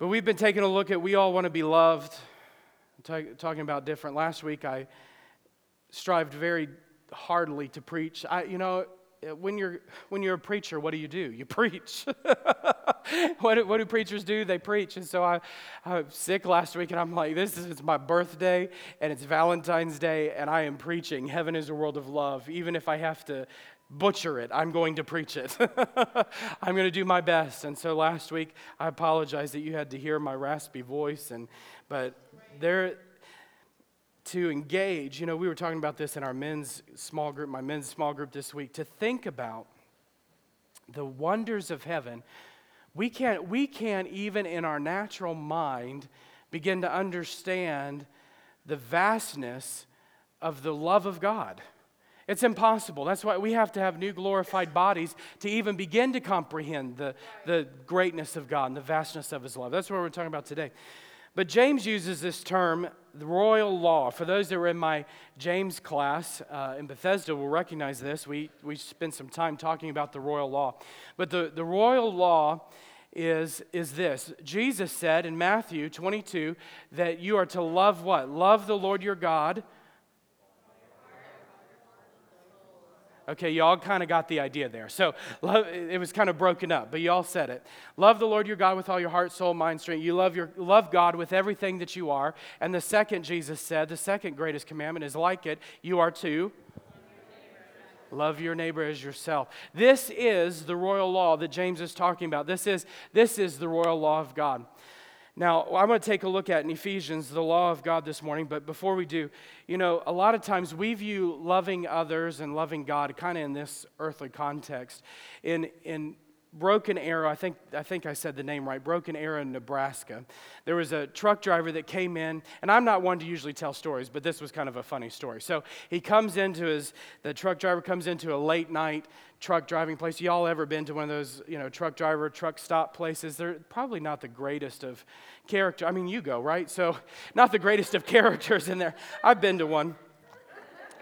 But we've been taking a look at we all want to be loved, Ta- talking about different. Last week I strived very hardly to preach. I, you know, when you're when you're a preacher, what do you do? You preach. what, do, what do preachers do? They preach. And so I, I was sick last week, and I'm like, this is it's my birthday, and it's Valentine's Day, and I am preaching. Heaven is a world of love. Even if I have to butcher it, I'm going to preach it. I'm going to do my best. And so last week, I apologize that you had to hear my raspy voice, and but there to engage, you know, we were talking about this in our men's small group, my men's small group this week, to think about the wonders of heaven. We can't, we can't even in our natural mind begin to understand the vastness of the love of God. It's impossible. That's why we have to have new glorified bodies to even begin to comprehend the, the greatness of God and the vastness of His love. That's what we're talking about today. But James uses this term, the royal law. For those that were in my James class uh, in Bethesda will recognize this. We, we spent some time talking about the royal law. But the, the royal law is, is this Jesus said in Matthew 22 that you are to love what? Love the Lord your God. Okay, y'all kind of got the idea there. So love, it was kind of broken up, but y'all said it. Love the Lord your God with all your heart, soul, mind, strength. You love, your, love God with everything that you are. And the second, Jesus said, the second greatest commandment is like it. You are to love your neighbor as yourself. This is the royal law that James is talking about. This is, this is the royal law of God. Now, I'm going to take a look at in Ephesians the law of God this morning, but before we do, you know, a lot of times we view loving others and loving God kind of in this earthly context. In, in Broken Arrow, I think, I think I said the name right, Broken Arrow, Nebraska, there was a truck driver that came in, and I'm not one to usually tell stories, but this was kind of a funny story. So he comes into his, the truck driver comes into a late night truck driving place. Y'all ever been to one of those, you know, truck driver, truck stop places? They're probably not the greatest of character. I mean, you go, right? So, not the greatest of characters in there. I've been to one.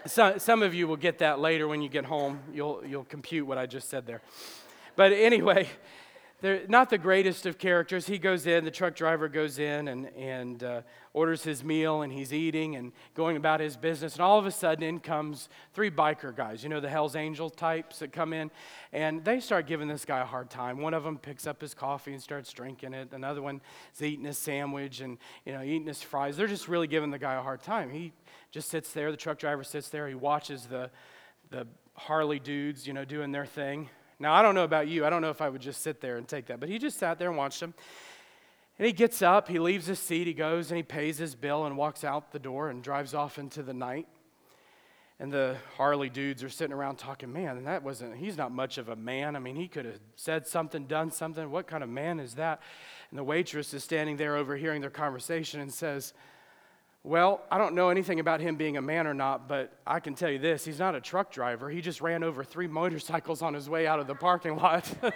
Some, some of you will get that later when you get home. You'll, you'll compute what I just said there. But anyway, they're not the greatest of characters. He goes in, the truck driver goes in and, and uh, orders his meal, and he's eating and going about his business. And all of a sudden, in comes three biker guys, you know, the Hells Angel types that come in, and they start giving this guy a hard time. One of them picks up his coffee and starts drinking it. Another one is eating his sandwich and, you know, eating his fries. They're just really giving the guy a hard time. He just sits there, the truck driver sits there, he watches the, the Harley dudes, you know, doing their thing. Now, I don't know about you. I don't know if I would just sit there and take that. But he just sat there and watched him. And he gets up, he leaves his seat, he goes and he pays his bill and walks out the door and drives off into the night. And the Harley dudes are sitting around talking, man, that wasn't, he's not much of a man. I mean, he could have said something, done something. What kind of man is that? And the waitress is standing there overhearing their conversation and says, well, I don't know anything about him being a man or not, but I can tell you this he's not a truck driver. He just ran over three motorcycles on his way out of the parking lot.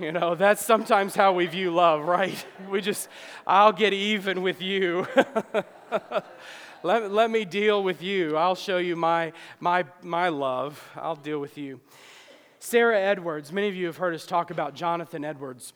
you know, that's sometimes how we view love, right? We just, I'll get even with you. let, let me deal with you. I'll show you my, my, my love. I'll deal with you. Sarah Edwards, many of you have heard us talk about Jonathan Edwards.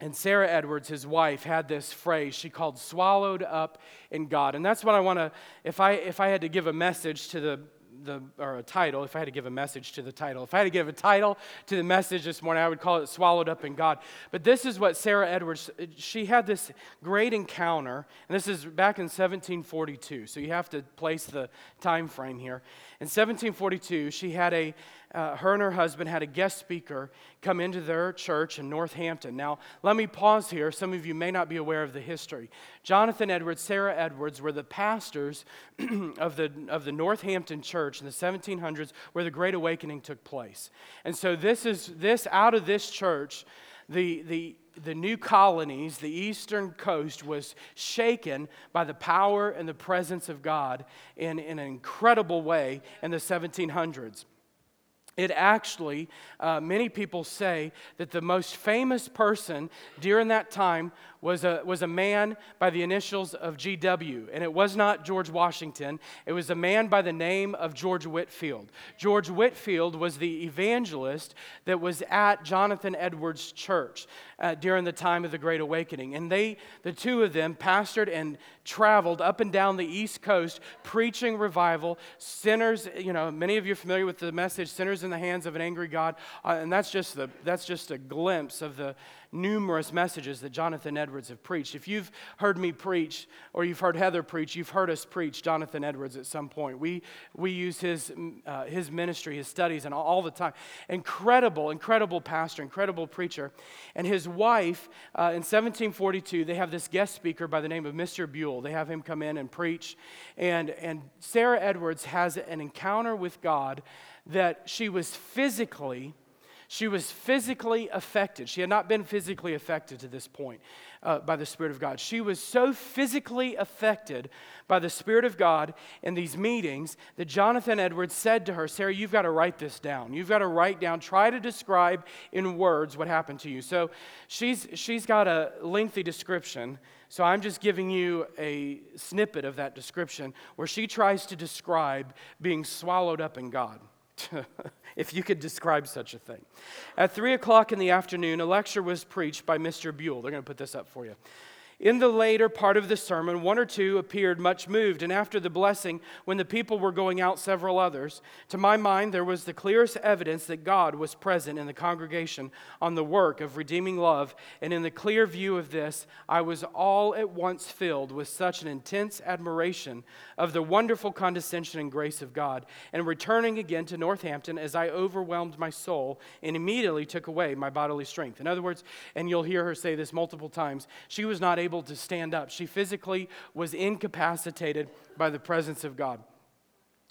And Sarah Edwards, his wife, had this phrase she called swallowed up in God. And that's what I want to, if I, if I had to give a message to the, the, or a title, if I had to give a message to the title, if I had to give a title to the message this morning, I would call it Swallowed Up in God. But this is what Sarah Edwards, she had this great encounter, and this is back in 1742. So you have to place the time frame here. In 1742, she had a, uh, her and her husband had a guest speaker come into their church in Northampton. Now, let me pause here. Some of you may not be aware of the history. Jonathan Edwards, Sarah Edwards were the pastors of, the, of the Northampton church in the 1700s where the Great Awakening took place. And so, this is this out of this church, the, the the new colonies, the eastern coast, was shaken by the power and the presence of God in, in an incredible way in the 1700s. It actually, uh, many people say that the most famous person during that time was a, was a man by the initials of GW. And it was not George Washington, it was a man by the name of George Whitefield. George Whitefield was the evangelist that was at Jonathan Edwards' church uh, during the time of the Great Awakening. And they, the two of them, pastored and traveled up and down the East Coast preaching revival. Sinners, you know, many of you are familiar with the message, Sinners in the Hands of an Angry God. Uh, and that's just, the, that's just a glimpse of the numerous messages that Jonathan Edwards have preached. If you've heard me preach or you've heard Heather preach, you've heard us preach Jonathan Edwards at some point. We, we use his, uh, his ministry, his studies, and all, all, the time. Incredible, incredible pastor, incredible preacher. And his wife, uh, in 1742, they have this guest speaker by the name of Mr. Buell. They have him come in and preach. And, and Sarah Edwards has an encounter with God that she was physically she was physically affected. She had not been physically affected to this point uh, by the Spirit of God. She was so physically affected by the Spirit of God in these meetings that Jonathan Edwards said to her, Sarah, you've got to write this down. You've got to write down, try to describe in words what happened to you. So she's, she's got a lengthy description. So I'm just giving you a snippet of that description where she tries to describe being swallowed up in God. if you could describe such a thing. At 3 o'clock in the afternoon, a lecture was preached by Mr. Buell. They're going to put this up for you. In the later part of the sermon, one or two appeared much moved, and after the blessing, when the people were going out, several others. To my mind, there was the clearest evidence that God was present in the congregation on the work of redeeming love, and in the clear view of this, I was all at once filled with such an intense admiration of the wonderful condescension and grace of God, and returning again to Northampton as I overwhelmed my soul and immediately took away my bodily strength. In other words, and you'll hear her say this multiple times, she was not able to stand up. She physically was incapacitated by the presence of God.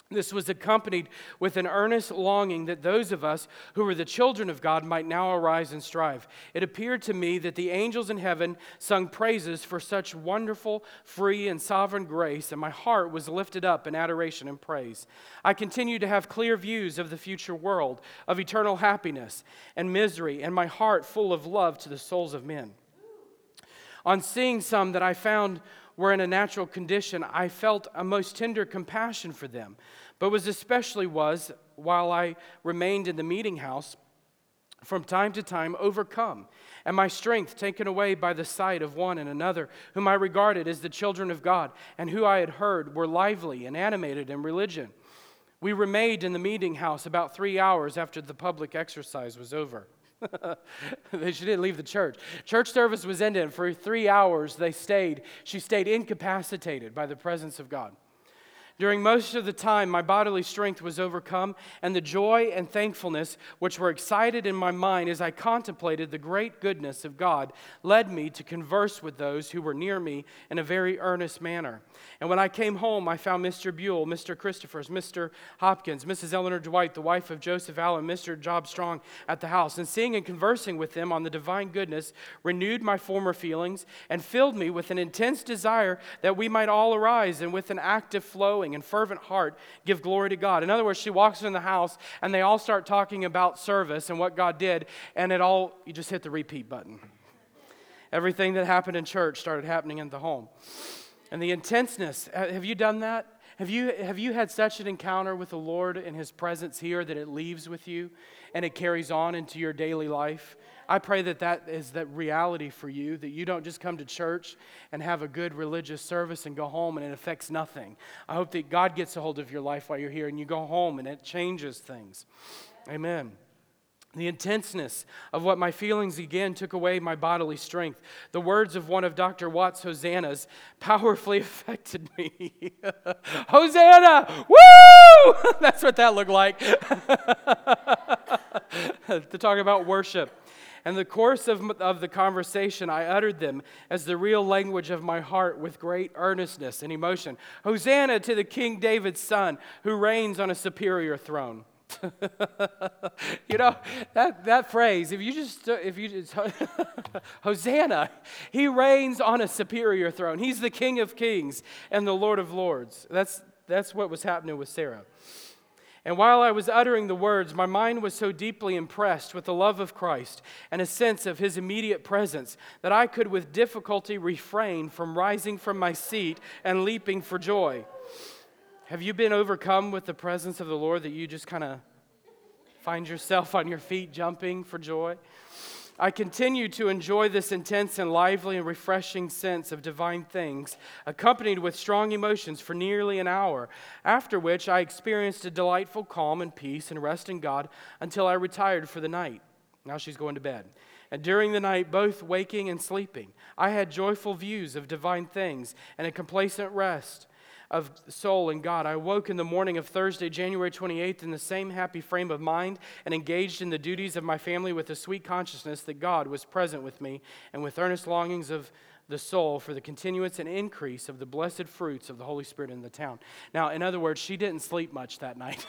This was accompanied with an earnest longing that those of us who were the children of God might now arise and strive. It appeared to me that the angels in heaven sung praises for such wonderful, free, and sovereign grace, and my heart was lifted up in adoration and praise. I continued to have clear views of the future world, of eternal happiness and misery, and my heart full of love to the souls of men. On seeing some that I found were in a natural condition, I felt a most tender compassion for them, but was especially was while I remained in the meeting house from time to time overcome, and my strength taken away by the sight of one and another, whom I regarded as the children of God, and who I had heard were lively and animated in religion. We remained in the meeting house about three hours after the public exercise was over. she didn't leave the church. Church service was ended. For three hours, they stayed. She stayed incapacitated by the presence of God. During most of the time, my bodily strength was overcome, and the joy and thankfulness which were excited in my mind as I contemplated the great goodness of God led me to converse with those who were near me in a very earnest manner. And when I came home, I found Mr. Buell, Mr. Christophers, Mr. Hopkins, Mrs. Eleanor Dwight, the wife of Joseph Allen, Mr. Job Strong at the house. And seeing and conversing with them on the divine goodness renewed my former feelings and filled me with an intense desire that we might all arise and with an active flowing and fervent heart give glory to God. In other words, she walks in the house and they all start talking about service and what God did, and it all, you just hit the repeat button. Everything that happened in church started happening in the home. And the intenseness, have you done that? Have you, have you had such an encounter with the Lord and His presence here that it leaves with you and it carries on into your daily life? I pray that that is that reality for you, that you don't just come to church and have a good religious service and go home and it affects nothing. I hope that God gets a hold of your life while you're here and you go home and it changes things. Amen. The intenseness of what my feelings again took away my bodily strength. The words of one of Dr. Watts' hosannas powerfully affected me. Hosanna! Woo! That's what that looked like. to talk about worship. In the course of, of the conversation, I uttered them as the real language of my heart with great earnestness and emotion. Hosanna to the King David's son who reigns on a superior throne. You know, that, that phrase, if you just, if you just, Hosanna, he reigns on a superior throne. He's the King of kings and the Lord of lords. That's, that's what was happening with Sarah. And while I was uttering the words, my mind was so deeply impressed with the love of Christ and a sense of his immediate presence that I could with difficulty refrain from rising from my seat and leaping for joy. Have you been overcome with the presence of the Lord that you just kind of find yourself on your feet jumping for joy? I continued to enjoy this intense and lively and refreshing sense of divine things, accompanied with strong emotions for nearly an hour, after which I experienced a delightful calm and peace and rest in God until I retired for the night. Now she's going to bed. And during the night, both waking and sleeping, I had joyful views of divine things and a complacent rest of soul in God. I woke in the morning of Thursday, January 28th, in the same happy frame of mind and engaged in the duties of my family with a sweet consciousness that God was present with me and with earnest longings of the soul for the continuance and increase of the blessed fruits of the Holy Spirit in the town. Now, in other words, she didn't sleep much that night.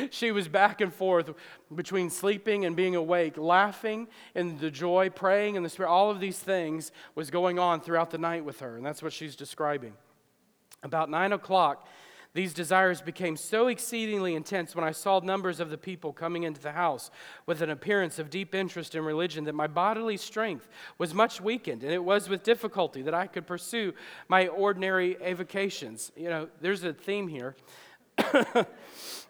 she was back and forth between sleeping and being awake, laughing in the joy, praying in the Spirit. All of these things was going on throughout the night with her, and that's what she's describing. About nine o'clock, these desires became so exceedingly intense when I saw numbers of the people coming into the house with an appearance of deep interest in religion that my bodily strength was much weakened, and it was with difficulty that I could pursue my ordinary avocations. You know, there's a theme here.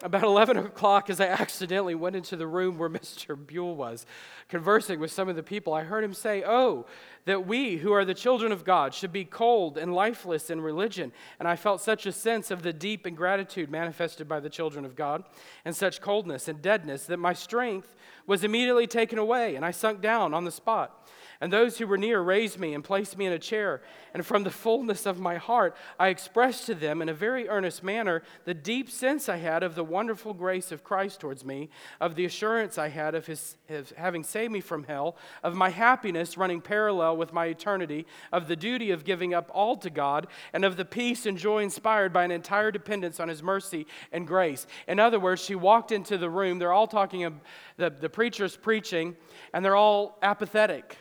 About 11 o'clock, as I accidentally went into the room where Mr. Buell was conversing with some of the people, I heard him say, Oh, that we who are the children of God should be cold and lifeless in religion. And I felt such a sense of the deep ingratitude manifested by the children of God, and such coldness and deadness that my strength was immediately taken away, and I sunk down on the spot. And those who were near raised me and placed me in a chair. And from the fullness of my heart, I expressed to them in a very earnest manner the deep sense I had of the wonderful grace of Christ towards me, of the assurance I had of his of having saved me from hell, of my happiness running parallel with my eternity, of the duty of giving up all to God, and of the peace and joy inspired by an entire dependence on his mercy and grace. In other words, she walked into the room. They're all talking, the, the preacher's preaching, and they're all apathetic.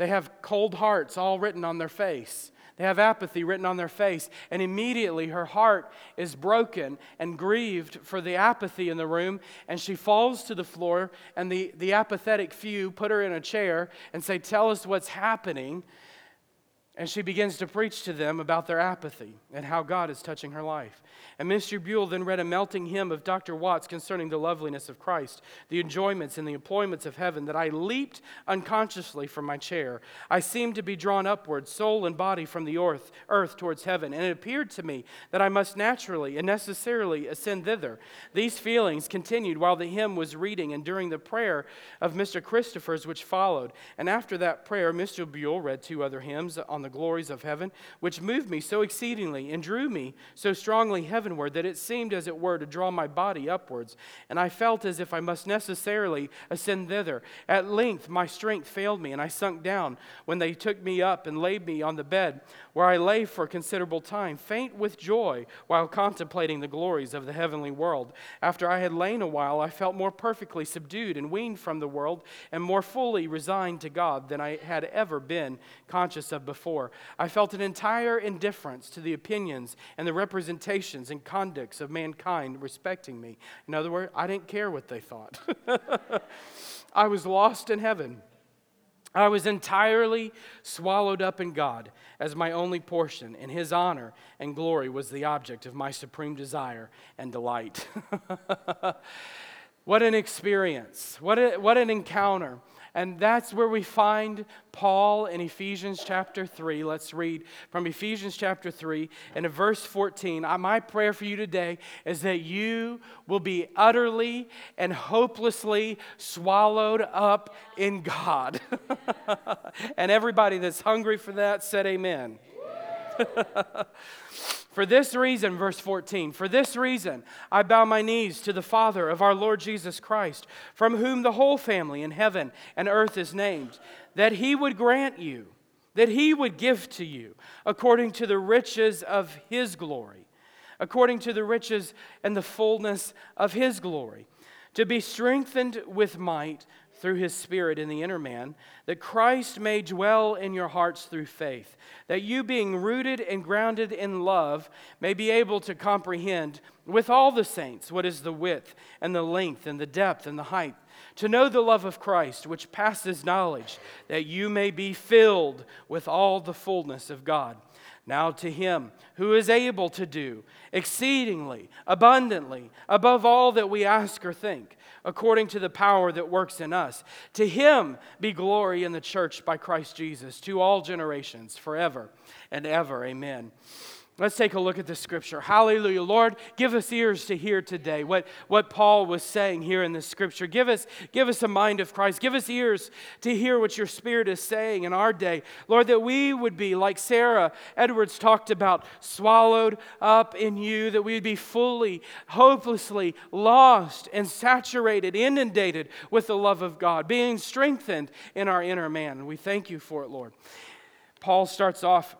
They have cold hearts all written on their face. They have apathy written on their face. And immediately her heart is broken and grieved for the apathy in the room. And she falls to the floor. And the, the apathetic few put her in a chair and say, Tell us what's happening. And she begins to preach to them about their apathy and how God is touching her life. And Mr. Buell then read a melting hymn of Dr. Watts concerning the loveliness of Christ, the enjoyments and the employments of heaven, that I leaped unconsciously from my chair. I seemed to be drawn upward, soul and body, from the earth, earth towards heaven. And it appeared to me that I must naturally and necessarily ascend thither. These feelings continued while the hymn was reading and during the prayer of Mr. Christopher's, which followed. And after that prayer, Mr. Buell read two other hymns on the glories of heaven, which moved me so exceedingly and drew me so strongly heavenward that it seemed, as it were, to draw my body upwards. And I felt as if I must necessarily ascend thither. At length, my strength failed me, and I sunk down when they took me up and laid me on the bed, where I lay for a considerable time, faint with joy while contemplating the glories of the heavenly world. After I had lain a while, I felt more perfectly subdued and weaned from the world, and more fully resigned to God than I had ever been conscious of before. I felt an entire indifference to the opinions and the representations and conducts of mankind respecting me. In other words, I didn't care what they thought. I was lost in heaven. I was entirely swallowed up in God as my only portion, and His honor and glory was the object of my supreme desire and delight. what an experience! What, a, what an encounter! And that's where we find Paul in Ephesians chapter 3. Let's read from Ephesians chapter 3 and in verse 14. Uh, my prayer for you today is that you will be utterly and hopelessly swallowed up in God. and everybody that's hungry for that said amen. For this reason, verse 14, for this reason I bow my knees to the Father of our Lord Jesus Christ, from whom the whole family in heaven and earth is named, that he would grant you, that he would give to you, according to the riches of his glory according to the riches and the fullness of his glory, to be strengthened with might through his Spirit in the inner man, that Christ may dwell in your hearts through faith, that you, being rooted and grounded in love, may be able to comprehend with all the saints what is the width and the length and the depth and the height, to know the love of Christ, which passes knowledge, that you may be filled with all the fullness of God. Now to him who is able to do exceedingly, abundantly, above all that we ask or think, according to the power that works in us. To him be glory in the church by Christ Jesus to all generations, forever and ever. Amen. Let's take a look at the scripture. Hallelujah. Lord, give us ears to hear today what, what Paul was saying here in the scripture. Give us, give us a mind of Christ. Give us ears to hear what your spirit is saying in our day. Lord, that we would be, like Sarah Edwards talked about, swallowed up in you, that we would be fully, hopelessly lost and saturated, inundated with the love of God, being strengthened in our inner man. We thank you for it, Lord. Paul starts off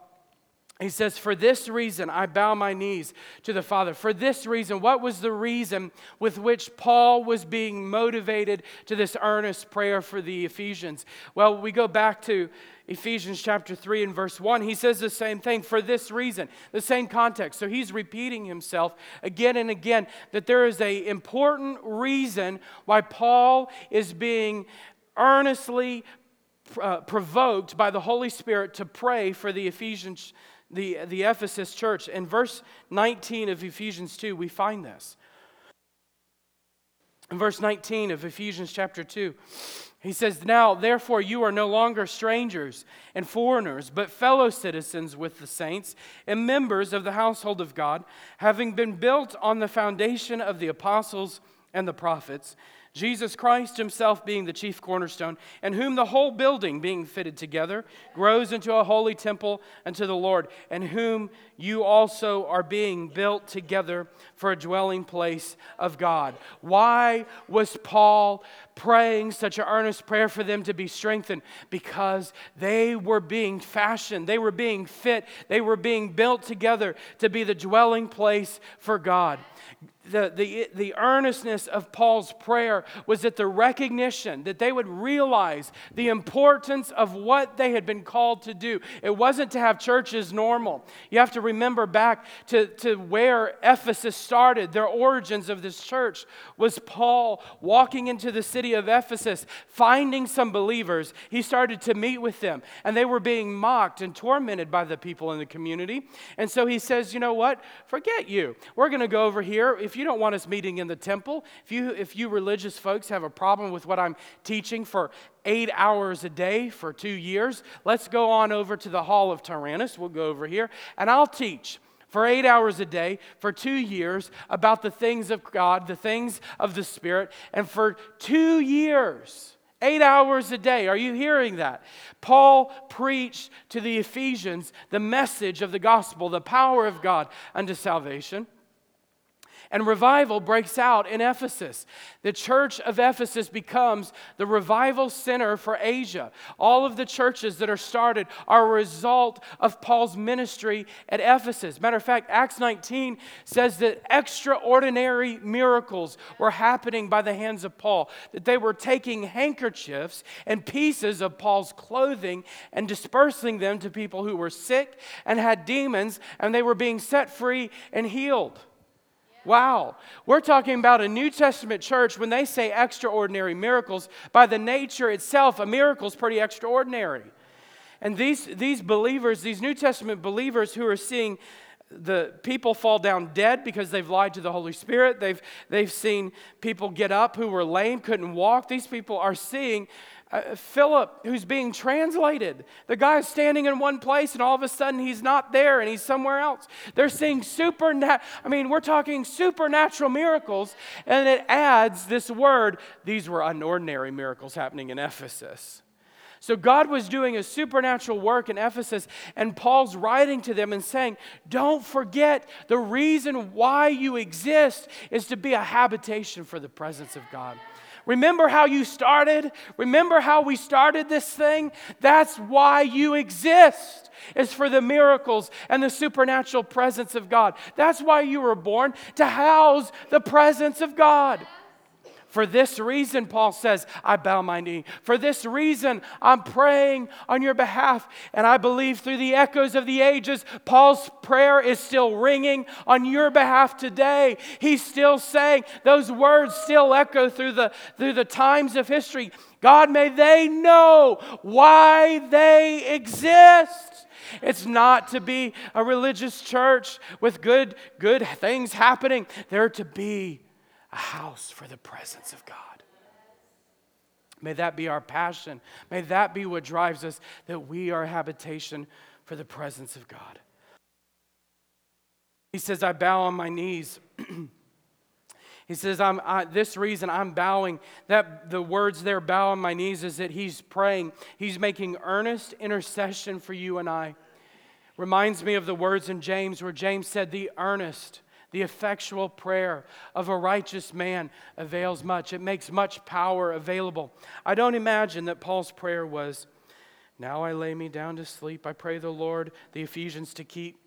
he says, For this reason I bow my knees to the Father. For this reason, what was the reason with which Paul was being motivated to this earnest prayer for the Ephesians? Well, we go back to Ephesians chapter 3 and verse 1. He says the same thing for this reason, the same context. So he's repeating himself again and again that there is a important reason why Paul is being earnestly uh, provoked by the Holy Spirit to pray for the Ephesians the, the Ephesus church. In verse 19 of Ephesians 2, we find this. In verse 19 of Ephesians chapter 2, he says, Now, therefore, you are no longer strangers and foreigners, but fellow citizens with the saints and members of the household of God, having been built on the foundation of the apostles and the prophets Jesus Christ himself being the chief cornerstone, and whom the whole building being fitted together grows into a holy temple unto the Lord, and whom you also are being built together for a dwelling place of God. Why was Paul praying such an earnest prayer for them to be strengthened? Because they were being fashioned, they were being fit, they were being built together to be the dwelling place for God the, the, the earnestness of Paul's prayer was that the recognition that they would realize the importance of what they had been called to do. It wasn't to have churches normal. You have to remember back to, to where Ephesus started. Their origins of this church was Paul walking into the city of Ephesus, finding some believers. He started to meet with them, and they were being mocked and tormented by the people in the community. And so he says, You know what? Forget you. We're going to go over here. If you don't want us meeting in the temple, if you, if you religious folks have a problem with what I'm teaching for eight hours a day for two years, let's go on over to the Hall of Tyrannus. We'll go over here, and I'll teach for eight hours a day for two years about the things of God, the things of the Spirit, and for two years. Eight hours a day. Are you hearing that? Paul preached to the Ephesians the message of the gospel, the power of God unto salvation. And revival breaks out in Ephesus. The church of Ephesus becomes the revival center for Asia. All of the churches that are started are a result of Paul's ministry at Ephesus. Matter of fact, Acts 19 says that extraordinary miracles were happening by the hands of Paul, that they were taking handkerchiefs and pieces of Paul's clothing and dispersing them to people who were sick and had demons, and they were being set free and healed. Wow. We're talking about a New Testament church when they say extraordinary miracles. By the nature itself, a miracle is pretty extraordinary. And these, these believers, these New Testament believers who are seeing the people fall down dead because they've lied to the Holy Spirit, they've, they've seen people get up who were lame, couldn't walk. These people are seeing uh, Philip, who's being translated. The guy's standing in one place and all of a sudden he's not there and he's somewhere else. They're seeing supernatural, I mean, we're talking supernatural miracles, and it adds this word these were unordinary miracles happening in Ephesus. So God was doing a supernatural work in Ephesus, and Paul's writing to them and saying, Don't forget the reason why you exist is to be a habitation for the presence of God. Remember how you started? Remember how we started this thing? That's why you exist. Is for the miracles and the supernatural presence of God. That's why you were born to house the presence of God. For this reason, Paul says, I bow my knee. For this reason, I'm praying on your behalf. And I believe through the echoes of the ages, Paul's prayer is still ringing on your behalf today. He's still saying, those words still echo through the, through the times of history. God, may they know why they exist. It's not to be a religious church with good, good things happening. They're to be a house for the presence of God. May that be our passion. May that be what drives us, that we are a habitation for the presence of God. He says, I bow on my knees. he says, I'm, I, this reason I'm bowing, that the words there, bow on my knees, is that he's praying. He's making earnest intercession for you and I. Reminds me of the words in James where James said, the earnest the effectual prayer of a righteous man avails much. It makes much power available. I don't imagine that Paul's prayer was, Now I lay me down to sleep. I pray the Lord, the Ephesians, to keep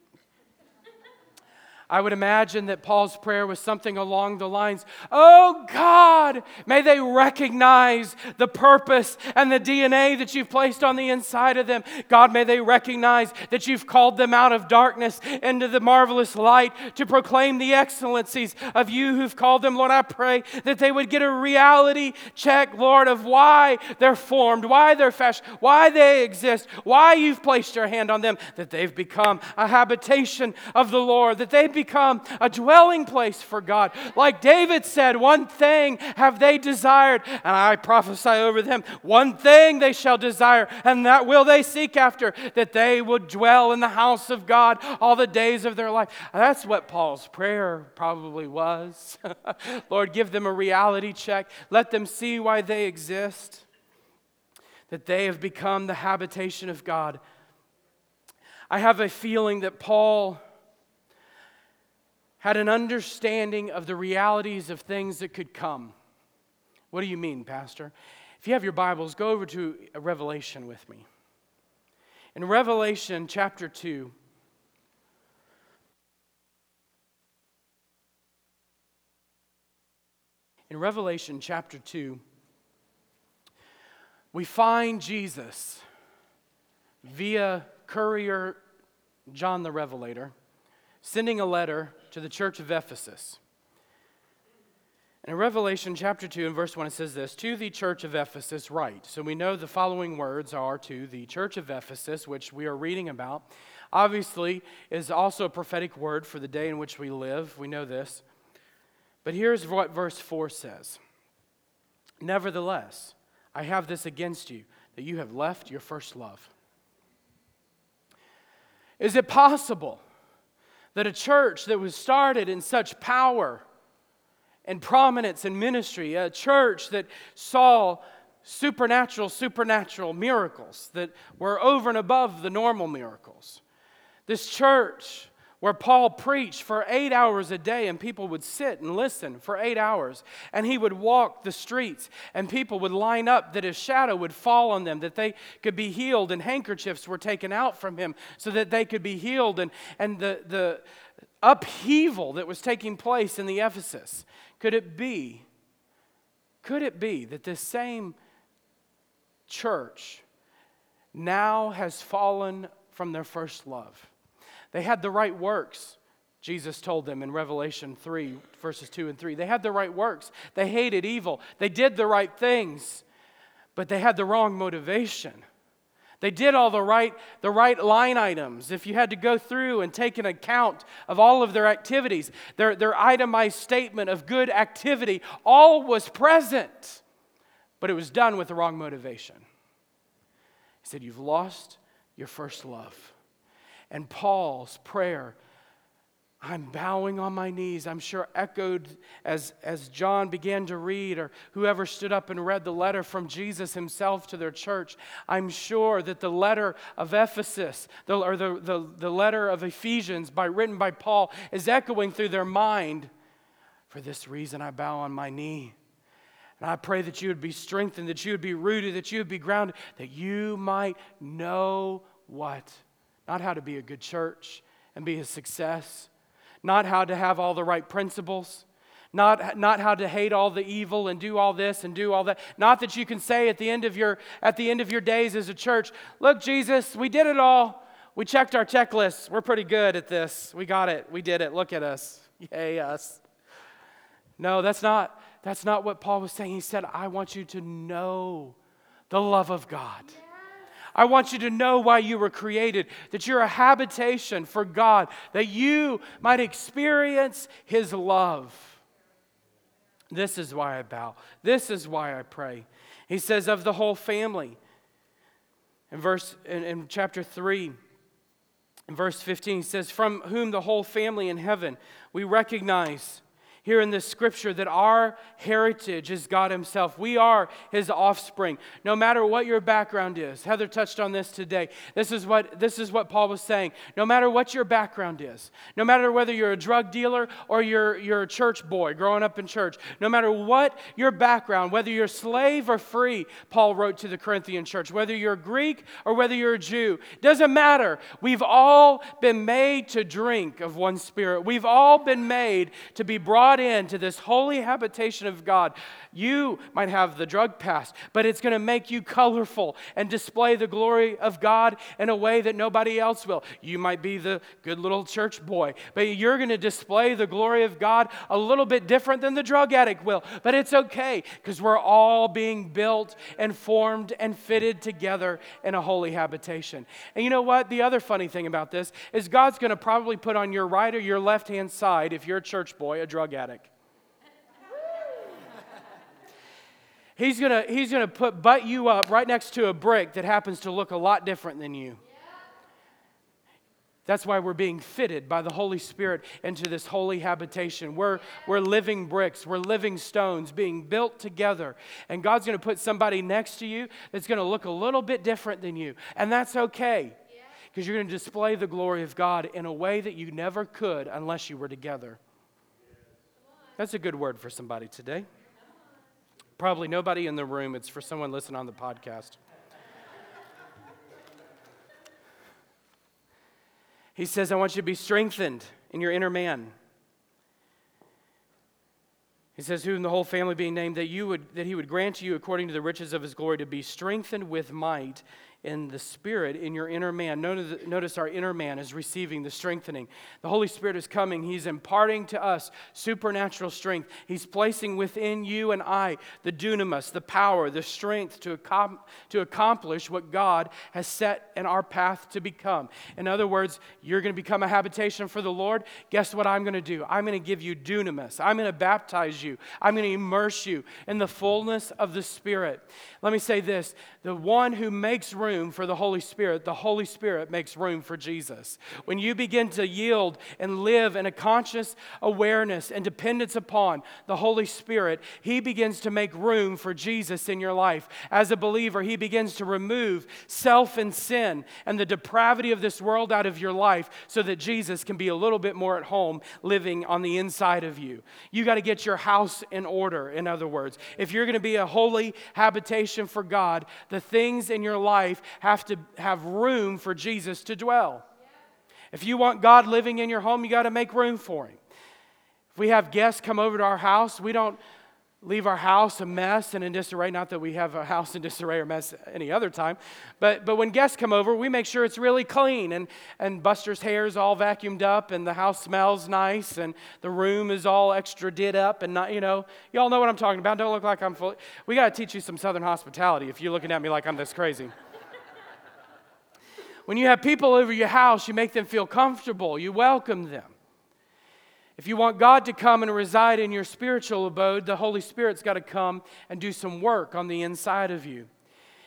I would imagine that Paul's prayer was something along the lines Oh God, may they recognize the purpose and the DNA that you've placed on the inside of them. God, may they recognize that you've called them out of darkness into the marvelous light to proclaim the excellencies of you who've called them. Lord, I pray that they would get a reality check, Lord, of why they're formed, why they're fashioned, why they exist, why you've placed your hand on them, that they've become a habitation of the Lord, that become a dwelling place for God. Like David said, one thing have they desired, and I prophesy over them, one thing they shall desire, and that will they seek after, that they would dwell in the house of God all the days of their life. That's what Paul's prayer probably was. Lord, give them a reality check. Let them see why they exist, that they have become the habitation of God. I have a feeling that Paul had an understanding of the realities of things that could come. What do you mean, Pastor? If you have your Bibles, go over to Revelation with me. In Revelation chapter 2, in Revelation chapter 2, we find Jesus via courier John the Revelator sending a letter to the church of Ephesus. And in Revelation chapter 2 and verse 1, it says this To the church of Ephesus, write. So we know the following words are to the church of Ephesus, which we are reading about. Obviously, is also a prophetic word for the day in which we live. We know this. But here's what verse 4 says Nevertheless, I have this against you, that you have left your first love. Is it possible that a church that was started in such power and prominence in ministry, a church that saw supernatural, supernatural miracles that were over and above the normal miracles, this church where Paul preached for eight hours a day, and people would sit and listen for eight hours. And he would walk the streets, and people would line up that his shadow would fall on them, that they could be healed, and handkerchiefs were taken out from him so that they could be healed. And, and the, the upheaval that was taking place in the Ephesus, could it be, could it be that this same church now has fallen from their first love? They had the right works. Jesus told them in Revelation 3, verses 2 and 3. They had the right works. They hated evil. They did the right things, but they had the wrong motivation. They did all the right, the right line items. If you had to go through and take an account of all of their activities, their, their itemized statement of good activity, all was present, but it was done with the wrong motivation. He said, You've lost your first love. And Paul's prayer, I'm bowing on my knees, I'm sure echoed as, as John began to read, or whoever stood up and read the letter from Jesus himself to their church. I'm sure that the letter of Ephesus, the, or the, the, the letter of Ephesians by, written by Paul, is echoing through their mind. For this reason, I bow on my knee. And I pray that you would be strengthened, that you would be rooted, that you would be grounded, that you might know what? Not how to be a good church and be a success, not how to have all the right principles, not, not how to hate all the evil and do all this and do all that. Not that you can say at the end of your, at the end of your days as a church, look, Jesus, we did it all. We checked our checklists. We're pretty good at this. We got it. We did it. Look at us. Yay, us. No, that's not, that's not what Paul was saying. He said, I want you to know the love of God. I want you to know why you were created, that you're a habitation for God, that you might experience His love. This is why I bow. This is why I pray. He says, of the whole family. In verse in, in chapter 3, in verse 15, he says, From whom the whole family in heaven we recognize here in this scripture that our heritage is God Himself. We are His offspring, no matter what your background is. Heather touched on this today. This is what, this is what Paul was saying. No matter what your background is, no matter whether you're a drug dealer or you're, you're a church boy growing up in church, no matter what your background, whether you're slave or free, Paul wrote to the Corinthian church, whether you're Greek or whether you're a Jew, doesn't matter. We've all been made to drink of one spirit. We've all been made to be brought brought into this holy habitation of God, you might have the drug past, but it's going to make you colorful and display the glory of God in a way that nobody else will. You might be the good little church boy, but you're going to display the glory of God a little bit different than the drug addict will. But it's okay because we're all being built and formed and fitted together in a holy habitation. And you know what? The other funny thing about this is God's going to probably put on your right or your left hand side, if you're a church boy, a drug addict. He's gonna, he's gonna put butt you up right next to a brick that happens to look a lot different than you. That's why we're being fitted by the Holy Spirit into this holy habitation. We're, we're living bricks, we're living stones being built together. And God's going to put somebody next to you that's going to look a little bit different than you. And that's okay because you're going to display the glory of God in a way that you never could unless you were together. That's a good word for somebody today. Probably nobody in the room, it's for someone listening on the podcast. He says, I want you to be strengthened in your inner man. He says, Who in the whole family being named, that you would that he would grant you according to the riches of his glory to be strengthened with might in the Spirit, in your inner man. Notice our inner man is receiving the strengthening. The Holy Spirit is coming. He's imparting to us supernatural strength. He's placing within you and I the dunamis, the power, the strength to, to accomplish what God has set in our path to become. In other words, you're going to become a habitation for the Lord. Guess what I'm going to do? I'm going to give you dunamis. I'm going to baptize you. I'm going to immerse you in the fullness of the Spirit. Let me say this the one who makes room room for the Holy Spirit, the Holy Spirit makes room for Jesus. When you begin to yield and live in a conscious awareness and dependence upon the Holy Spirit, He begins to make room for Jesus in your life. As a believer, He begins to remove self and sin and the depravity of this world out of your life so that Jesus can be a little bit more at home living on the inside of you. You got to get your house in order, in other words. If you're going to be a holy habitation for God, the things in your life have to have room for Jesus to dwell. If you want God living in your home, you got to make room for Him. If we have guests come over to our house, we don't leave our house a mess and in disarray. Not that we have a house in disarray or mess any other time, but, but when guests come over, we make sure it's really clean and, and Buster's hair is all vacuumed up and the house smells nice and the room is all extra did up and not, you know, y'all know what I'm talking about. Don't look like I'm full. We got to teach you some Southern hospitality if you're looking at me like I'm this crazy. When you have people over your house, you make them feel comfortable, you welcome them. If you want God to come and reside in your spiritual abode, the Holy Spirit's got to come and do some work on the inside of you.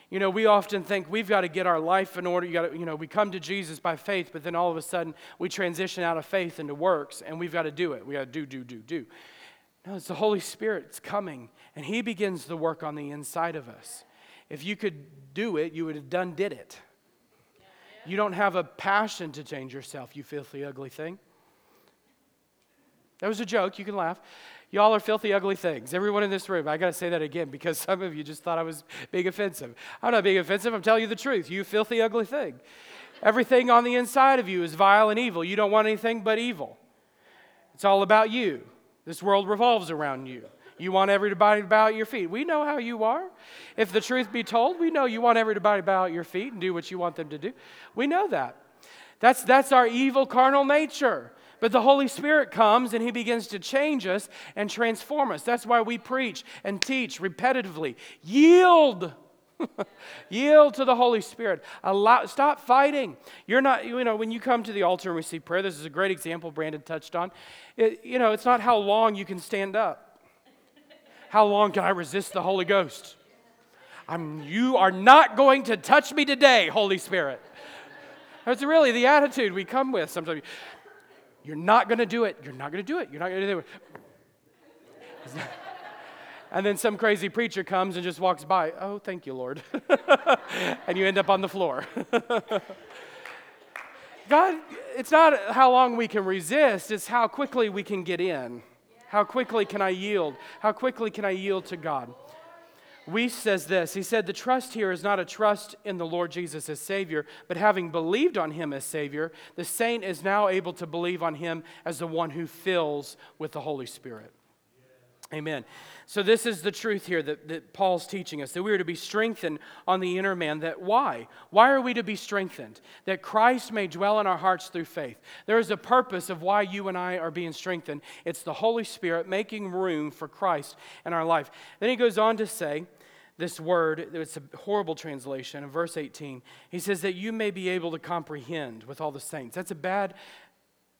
You know, we often think we've got to get our life in order. You got to, you know, we come to Jesus by faith, but then all of a sudden we transition out of faith into works, and we've got to do it. We got to do, do, do, do. No, it's the Holy Spirit's coming, and He begins the work on the inside of us. If you could do it, you would have done did it. You don't have a passion to change yourself, you filthy, ugly thing. That was a joke. You can laugh. Y'all are filthy, ugly things. Everyone in this room. I got to say that again because some of you just thought I was being offensive. I'm not being offensive. I'm telling you the truth. You filthy, ugly thing. Everything on the inside of you is vile and evil. You don't want anything but evil. It's all about you. This world revolves around you. You want everybody to bow at your feet. We know how you are. If the truth be told, we know you want everybody to bow at your feet and do what you want them to do. We know that. That's, that's our evil carnal nature. But the Holy Spirit comes and He begins to change us and transform us. That's why we preach and teach repetitively. Yield. Yield to the Holy Spirit. Allow, stop fighting. You're not, you know, when you come to the altar and receive prayer, this is a great example Brandon touched on. It, you know, it's not how long you can stand up. How long can I resist the Holy Ghost? I'm, you are not going to touch me today, Holy Spirit. That's really the attitude we come with sometimes. You're not going to do it. You're not going to do it. You're not going to do it. And then some crazy preacher comes and just walks by. Oh, thank you, Lord. and you end up on the floor. God, it's not how long we can resist, it's how quickly we can get in. How quickly can I yield? How quickly can I yield to God? Wuest says this. He said, The trust here is not a trust in the Lord Jesus as Savior, but having believed on Him as Savior, the saint is now able to believe on Him as the one who fills with the Holy Spirit. Amen. So, this is the truth here that, that Paul's teaching us that we are to be strengthened on the inner man. That why? Why are we to be strengthened? That Christ may dwell in our hearts through faith. There is a purpose of why you and I are being strengthened. It's the Holy Spirit making room for Christ in our life. Then he goes on to say, this word, it's a horrible translation in verse 18. He says that you may be able to comprehend with all the saints. That's a bad,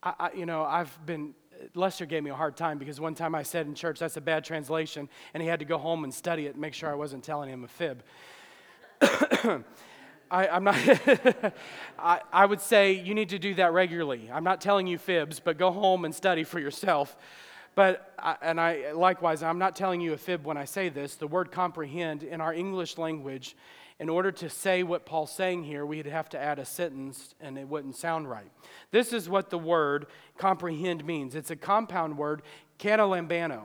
I, I, you know, I've been Lester gave me a hard time because one time I said in church, that's a bad translation, and he had to go home and study it and make sure I wasn't telling him a fib. I, am not, I, I would say you need to do that regularly. I'm not telling you fibs, but go home and study for yourself. But, I, and I likewise, I'm not telling you a fib when I say this. The word comprehend in our English language in order to say what Paul's saying here, we'd have to add a sentence and it wouldn't sound right. This is what the word comprehend means it's a compound word, katalambano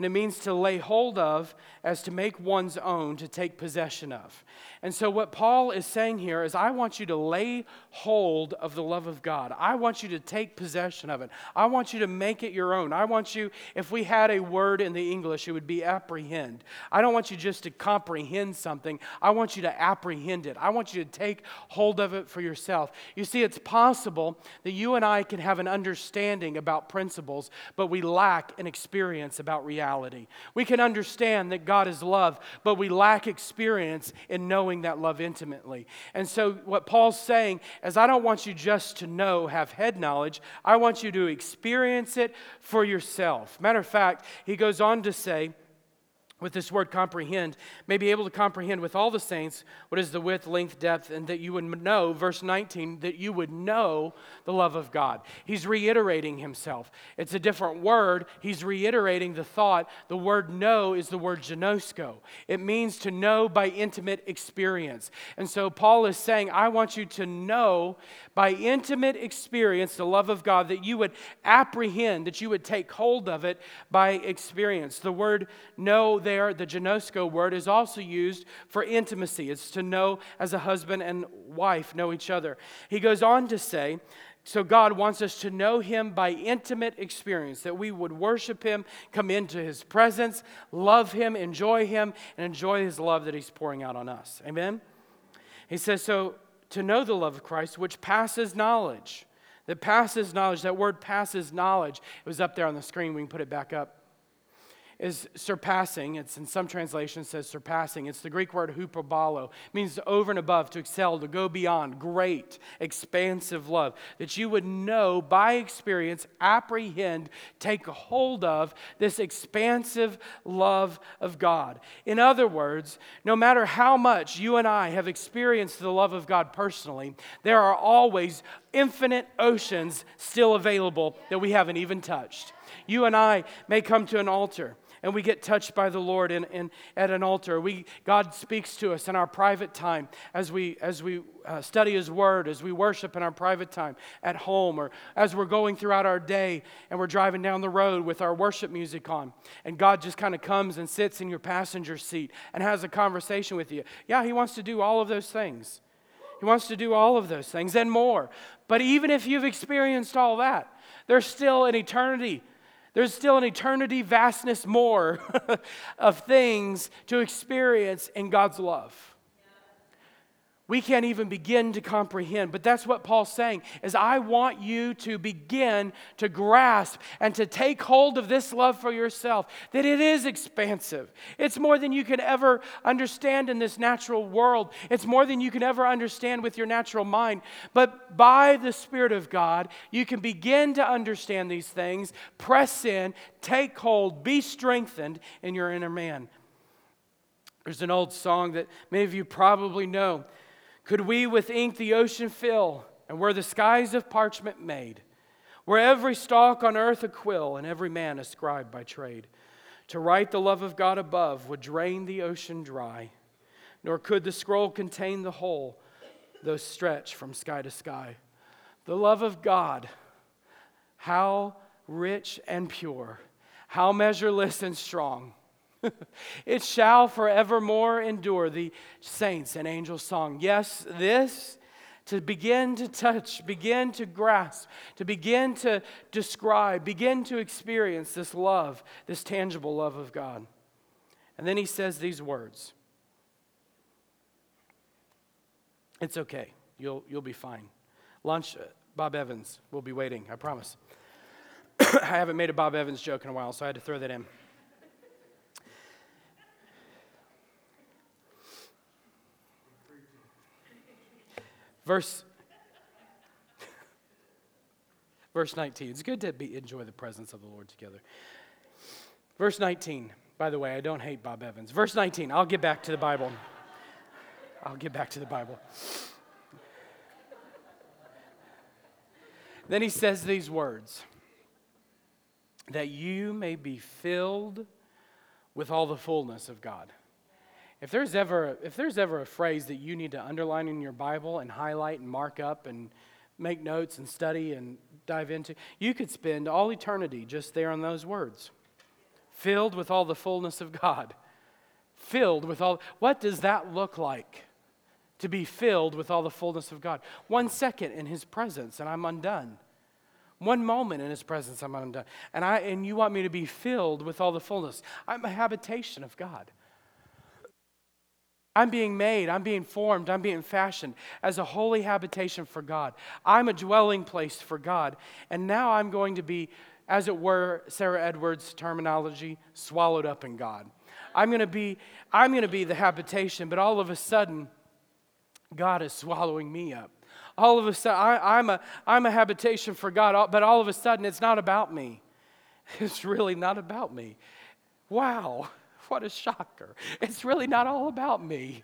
and it means to lay hold of as to make one's own, to take possession of. And so, what Paul is saying here is, I want you to lay hold of the love of God. I want you to take possession of it. I want you to make it your own. I want you, if we had a word in the English, it would be apprehend. I don't want you just to comprehend something, I want you to apprehend it. I want you to take hold of it for yourself. You see, it's possible that you and I can have an understanding about principles, but we lack an experience about reality reality. We can understand that God is love, but we lack experience in knowing that love intimately. And so, what Paul's saying is, I don't want you just to know, have head knowledge. I want you to experience it for yourself. Matter of fact, he goes on to say, with this word comprehend, may be able to comprehend with all the saints what is the width, length, depth, and that you would know, verse 19, that you would know the love of God. He's reiterating himself. It's a different word. He's reiterating the thought. The word know is the word ginosko. It means to know by intimate experience. And so Paul is saying, I want you to know by intimate experience the love of God, that you would apprehend, that you would take hold of it by experience. The word know there, the ginosko word, is also used for intimacy. It's to know as a husband and wife know each other. He goes on to say, so, God wants us to know Him by intimate experience, that we would worship Him, come into His presence, love Him, enjoy Him, and enjoy His love that He's pouring out on us. Amen? He says, So, to know the love of Christ, which passes knowledge, that passes knowledge, that word passes knowledge. It was up there on the screen. We can put it back up is surpassing. It's in some translations says surpassing. It's the Greek word huperballo. It means over and above, to excel, to go beyond, great, expansive love. That you would know by experience, apprehend, take hold of this expansive love of God. In other words, no matter how much you and I have experienced the love of God personally, there are always infinite oceans still available that we haven't even touched. You and I may come to an altar and we get touched by the Lord in, in, at an altar. We, God speaks to us in our private time as we, as we uh, study His Word, as we worship in our private time at home, or as we're going throughout our day and we're driving down the road with our worship music on. And God just kind of comes and sits in your passenger seat and has a conversation with you. Yeah, He wants to do all of those things. He wants to do all of those things and more. But even if you've experienced all that, there's still an eternity there's still an eternity vastness more of things to experience in God's love we can't even begin to comprehend. But that's what paul's saying is i want you to begin to grasp and to take hold of this love for yourself that it is expansive. It's more than you can ever understand in this natural world. It's more than you can ever understand with your natural mind. But by the spirit of god you can begin to understand these things press in take hold be strengthened in your inner man. There's an old song that many of you probably know could we with ink the ocean fill, and were the skies of parchment made, were every stalk on earth a quill, and every man a scribe by trade, to write the love of God above would drain the ocean dry, nor could the scroll contain the whole, though stretch from sky to sky. The love of God, how rich and pure, how measureless and strong it shall forevermore endure, the saints and angels' song. Yes, this to begin to touch, begin to grasp, to begin to describe, begin to experience this love, this tangible love of God. And then he says these words It's okay, you'll, you'll be fine. Lunch, uh, Bob Evans will be waiting, I promise. I haven't made a Bob Evans joke in a while, so I had to throw that in. Verse, verse 19. It's good to be, enjoy the presence of the Lord together. Verse 19. By the way, I don't hate Bob Evans. Verse 19. I'll get back to the Bible. I'll get back to the Bible. Then he says these words that you may be filled with all the fullness of God. If there's ever if there's ever a phrase that you need to underline in your Bible and highlight and mark up and make notes and study and dive into, you could spend all eternity just there on those words. Filled with all the fullness of God. Filled with all What does that look like? To be filled with all the fullness of God. One second in his presence and I'm undone. One moment in his presence, I'm undone. And, I, and you want me to be filled with all the fullness. I'm a habitation of God. I'm being made, I'm being formed, I'm being fashioned as a holy habitation for God. I'm a dwelling place for God. And now I'm going to be, as it were, Sarah Edwards' terminology, swallowed up in God. I'm going to be, I'm going to be the habitation, but all of a sudden, God is swallowing me up. All of a sudden, I, I'm, a, I'm a habitation for God, but all of a sudden, it's not about me. It's really not about me. Wow. What a shocker. It's really not all about me,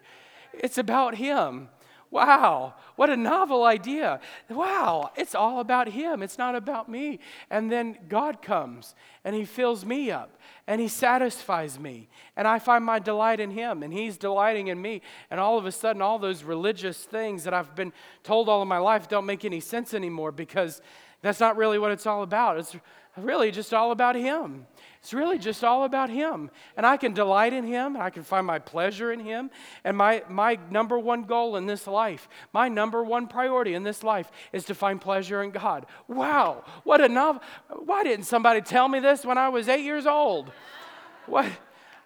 it's about Him. Wow, what a novel idea. Wow, it's all about Him. It's not about me. And then God comes and He fills me up and He satisfies me. And I find my delight in Him and He's delighting in me. And all of a sudden, all those religious things that I've been told all of my life don't make any sense anymore because that's not really what it's all about. It's really just all about Him. It's really just all about Him. And I can delight in Him, and I can find my pleasure in Him. And my, my number one goal in this life, my number one priority in this life is to find pleasure in God. Wow, what a novel. Why didn't somebody tell me this when I was eight years old? What?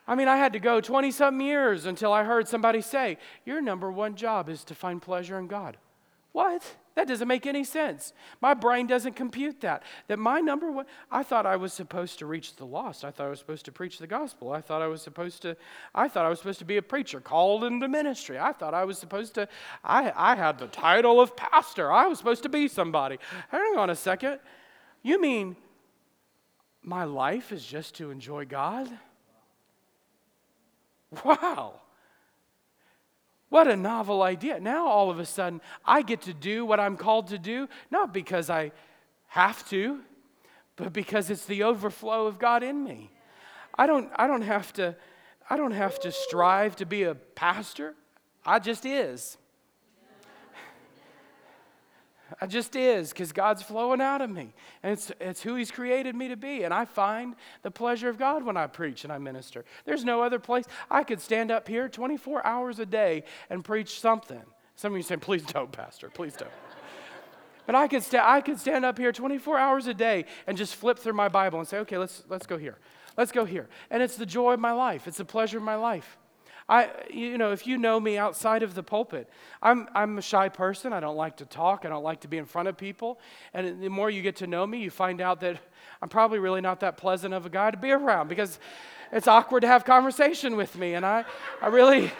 I mean, I had to go 20 something years until I heard somebody say, Your number one job is to find pleasure in God. What? That doesn't make any sense. My brain doesn't compute that. That my number one, I thought I was supposed to reach the lost. I thought I was supposed to preach the gospel. I thought I was supposed to, I thought I was supposed to be a preacher called into ministry. I thought I was supposed to, I, I had the title of pastor. I was supposed to be somebody. Hang on a second. You mean my life is just to enjoy God? Wow. What a novel idea. Now, all of a sudden, I get to do what I'm called to do, not because I have to, but because it's the overflow of God in me. I don't, I don't have to, I don't have to strive to be a pastor. I just is. I just is because God's flowing out of me. And it's, it's who He's created me to be. And I find the pleasure of God when I preach and I minister. There's no other place. I could stand up here 24 hours a day and preach something. Some of you say, please don't, Pastor, please don't. But I could, sta- I could stand up here 24 hours a day and just flip through my Bible and say, okay, let's, let's go here. Let's go here. And it's the joy of my life, it's the pleasure of my life. I, you know, if you know me outside of the pulpit, I'm, I'm a shy person. I don't like to talk. I don't like to be in front of people. And the more you get to know me, you find out that I'm probably really not that pleasant of a guy to be around because it's awkward to have conversation with me. And I, I really,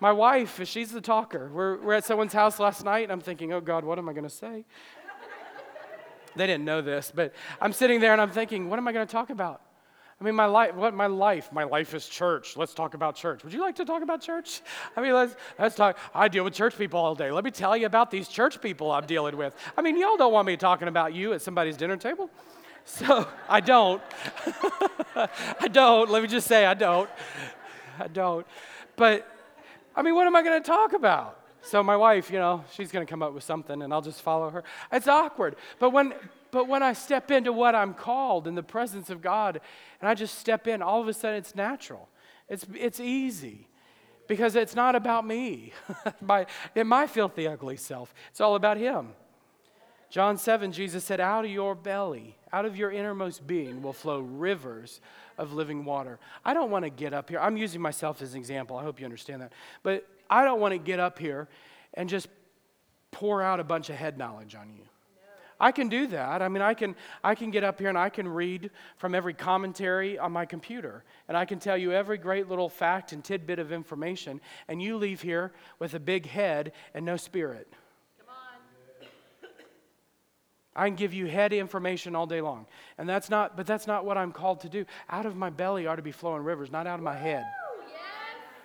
my wife, she's the talker. We're, we're at someone's house last night, and I'm thinking, oh God, what am I going to say? They didn't know this, but I'm sitting there and I'm thinking, what am I going to talk about? I mean, my life, what my life, my life is church. Let's talk about church. Would you like to talk about church? I mean, let's, let's talk. I deal with church people all day. Let me tell you about these church people I'm dealing with. I mean, y'all don't want me talking about you at somebody's dinner table. So I don't. I don't. Let me just say, I don't. I don't. But I mean, what am I going to talk about? So my wife, you know, she's going to come up with something and I'll just follow her. It's awkward. But when but when I step into what I'm called in the presence of God and I just step in, all of a sudden it's natural. It's it's easy. Because it's not about me, my, in my filthy, ugly self. It's all about Him. John 7, Jesus said, Out of your belly, out of your innermost being will flow rivers of living water. I don't want to get up here. I'm using myself as an example. I hope you understand that. But I don't want to get up here and just pour out a bunch of head knowledge on you. I can do that. I mean, I can, I can get up here and I can read from every commentary on my computer. And I can tell you every great little fact and tidbit of information. And you leave here with a big head and no spirit. Come on. I can give you head information all day long. And that's not, but that's not what I'm called to do. Out of my belly are to be flowing rivers, not out of my head.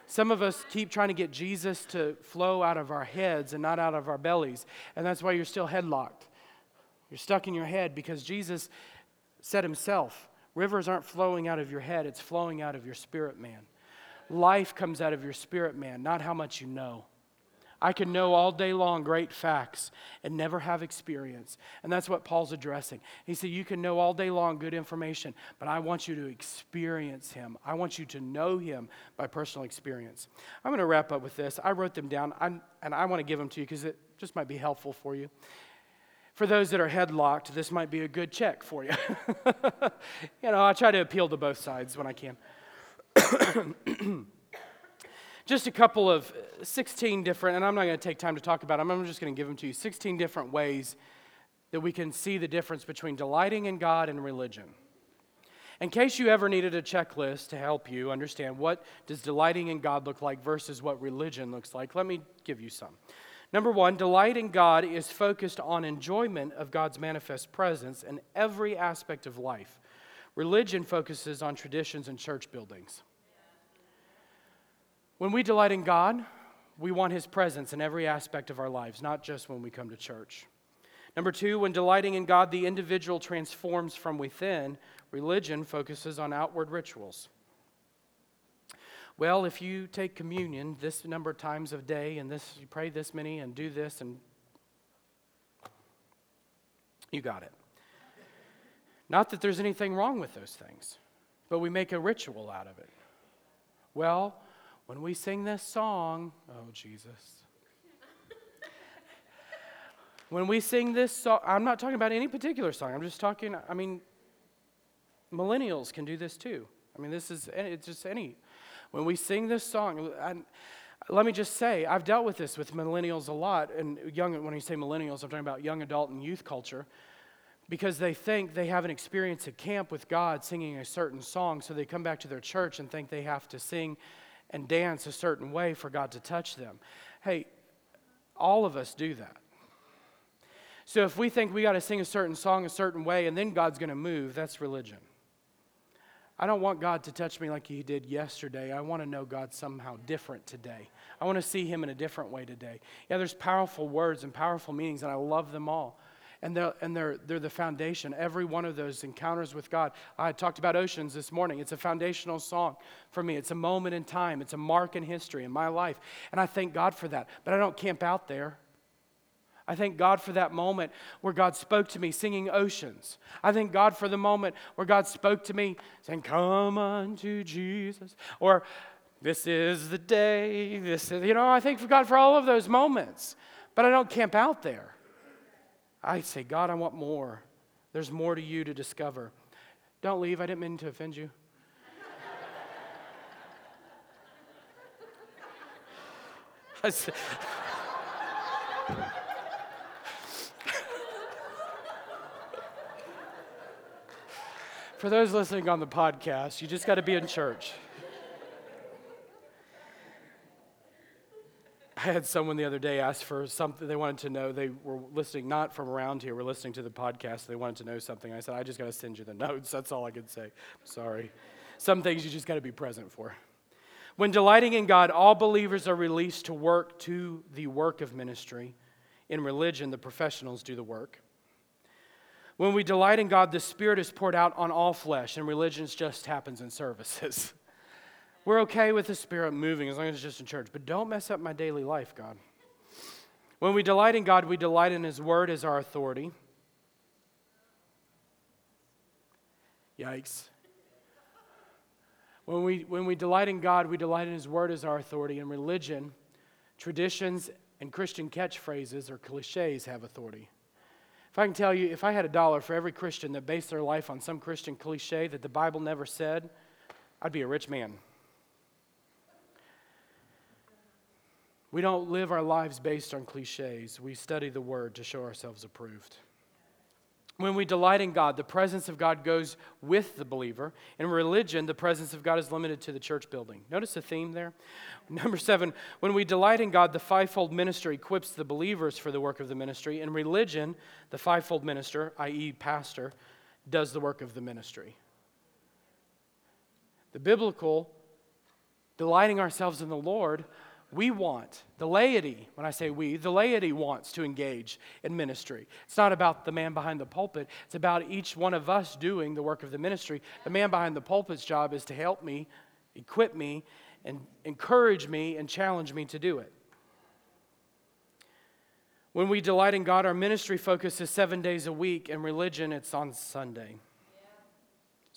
Some of us keep trying to get Jesus to flow out of our heads and not out of our bellies. And that's why you're still headlocked. You're stuck in your head because Jesus said himself rivers aren't flowing out of your head, it's flowing out of your spirit man. Life comes out of your spirit man, not how much you know. I can know all day long great facts and never have experience. And that's what Paul's addressing. He said, You can know all day long good information, but I want you to experience him. I want you to know him by personal experience. I'm going to wrap up with this. I wrote them down, I'm, and I want to give them to you because it just might be helpful for you. For those that are headlocked, this might be a good check for you. you know, I try to appeal to both sides when I can. just a couple of uh, 16 different, and I'm not going to take time to talk about them, I'm just going to give them to you 16 different ways that we can see the difference between delighting in God and religion. In case you ever needed a checklist to help you understand what does delighting in God look like versus what religion looks like, let me give you some. Number one, delight in God is focused on enjoyment of God's manifest presence in every aspect of life. Religion focuses on traditions and church buildings. When we delight in God, we want His presence in every aspect of our lives, not just when we come to church. Number two, when delighting in God, the individual transforms from within. Religion focuses on outward rituals. Well, if you take communion this number of times a day and this you pray this many and do this and you got it. Not that there's anything wrong with those things, but we make a ritual out of it. Well, when we sing this song, oh Jesus. when we sing this song, I'm not talking about any particular song. I'm just talking, I mean, millennials can do this too. I mean, this is it's just any. When we sing this song, let me just say, I've dealt with this with millennials a lot, and young. When you say millennials, I'm talking about young adult and youth culture, because they think they have an experience at camp with God singing a certain song, so they come back to their church and think they have to sing and dance a certain way for God to touch them. Hey, all of us do that. So if we think we got to sing a certain song a certain way and then God's going to move, that's religion. I don't want God to touch me like He did yesterday. I want to know God somehow different today. I want to see Him in a different way today. Yeah, there's powerful words and powerful meanings, and I love them all. And, they're, and they're, they're the foundation. Every one of those encounters with God. I talked about oceans this morning. It's a foundational song for me. It's a moment in time, it's a mark in history in my life. And I thank God for that. But I don't camp out there. I thank God for that moment where God spoke to me singing Oceans. I thank God for the moment where God spoke to me saying, Come unto Jesus. Or, This is the day. This is, you know, I thank God for all of those moments. But I don't camp out there. I say, God, I want more. There's more to you to discover. Don't leave. I didn't mean to offend you. I said, For those listening on the podcast, you just got to be in church. I had someone the other day ask for something they wanted to know. They were listening, not from around here, were listening to the podcast. They wanted to know something. I said, I just got to send you the notes. That's all I could say. Sorry. Some things you just got to be present for. When delighting in God, all believers are released to work to the work of ministry. In religion, the professionals do the work. When we delight in God, the Spirit is poured out on all flesh, and religion just happens in services. We're okay with the Spirit moving as long as it's just in church, but don't mess up my daily life, God. When we delight in God, we delight in His Word as our authority. Yikes. When we, when we delight in God, we delight in His Word as our authority. In religion, traditions and Christian catchphrases or cliches have authority. If I can tell you, if I had a dollar for every Christian that based their life on some Christian cliche that the Bible never said, I'd be a rich man. We don't live our lives based on cliches. We study the Word to show ourselves approved. When we delight in God, the presence of God goes with the believer. In religion, the presence of God is limited to the church building. Notice the theme there? Number seven, when we delight in God, the fivefold minister equips the believers for the work of the ministry. In religion, the fivefold minister, i.e., pastor, does the work of the ministry. The biblical, delighting ourselves in the Lord, we want, the laity, when I say we, the laity wants to engage in ministry. It's not about the man behind the pulpit, it's about each one of us doing the work of the ministry. The man behind the pulpit's job is to help me, equip me, and encourage me and challenge me to do it. When we delight in God, our ministry focus is seven days a week. In religion, it's on Sunday.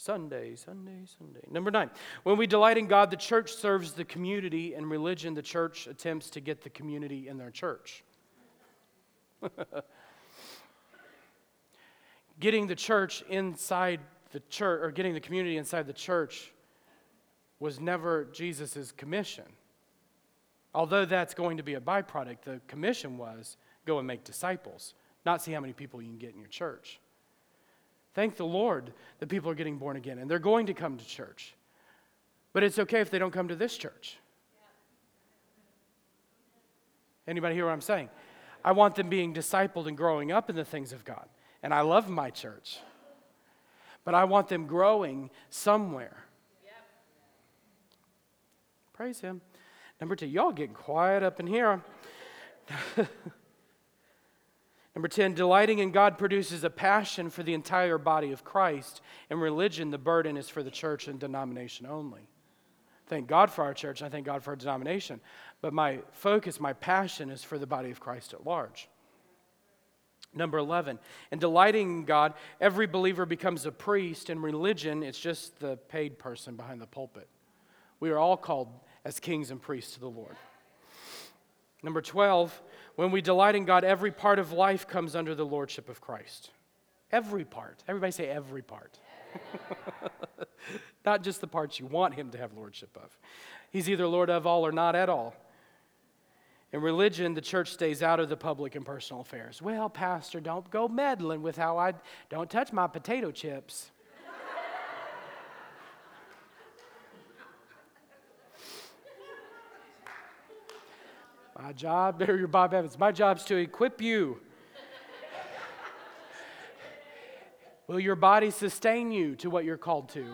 Sunday, Sunday, Sunday. Number nine, when we delight in God, the church serves the community. In religion, the church attempts to get the community in their church. getting the church inside the church, or getting the community inside the church, was never Jesus' commission. Although that's going to be a byproduct, the commission was go and make disciples, not see how many people you can get in your church. Thank the Lord that people are getting born again and they're going to come to church. But it's okay if they don't come to this church. Anybody hear what I'm saying? I want them being discipled and growing up in the things of God. And I love my church. But I want them growing somewhere. Praise Him. Number two, y'all getting quiet up in here. Number 10, delighting in God produces a passion for the entire body of Christ. In religion, the burden is for the church and denomination only. Thank God for our church, I thank God for our denomination. But my focus, my passion is for the body of Christ at large. Number 11, in delighting in God, every believer becomes a priest. In religion, it's just the paid person behind the pulpit. We are all called as kings and priests to the Lord. Number 12, when we delight in God, every part of life comes under the lordship of Christ. Every part. Everybody say every part. not just the parts you want Him to have lordship of. He's either Lord of all or not at all. In religion, the church stays out of the public and personal affairs. Well, Pastor, don't go meddling with how I don't touch my potato chips. My job, or your Bob Evans, my job's to equip you. Will your body sustain you to what you're called to?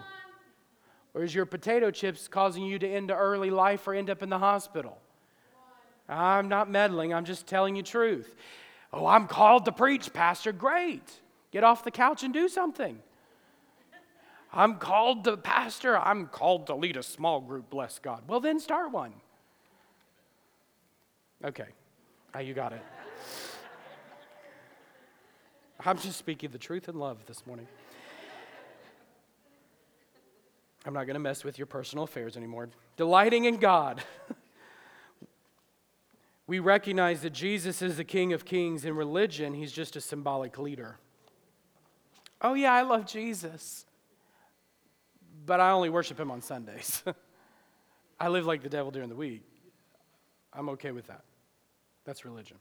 Or is your potato chips causing you to end early life or end up in the hospital? I'm not meddling, I'm just telling you truth. Oh, I'm called to preach, Pastor. Great. Get off the couch and do something. I'm called to pastor. I'm called to lead a small group, bless God. Well, then start one. Okay. Now you got it. I'm just speaking the truth in love this morning. I'm not going to mess with your personal affairs anymore. Delighting in God. we recognize that Jesus is the King of Kings. In religion, he's just a symbolic leader. Oh, yeah, I love Jesus, but I only worship him on Sundays. I live like the devil during the week. I'm okay with that. That's religion.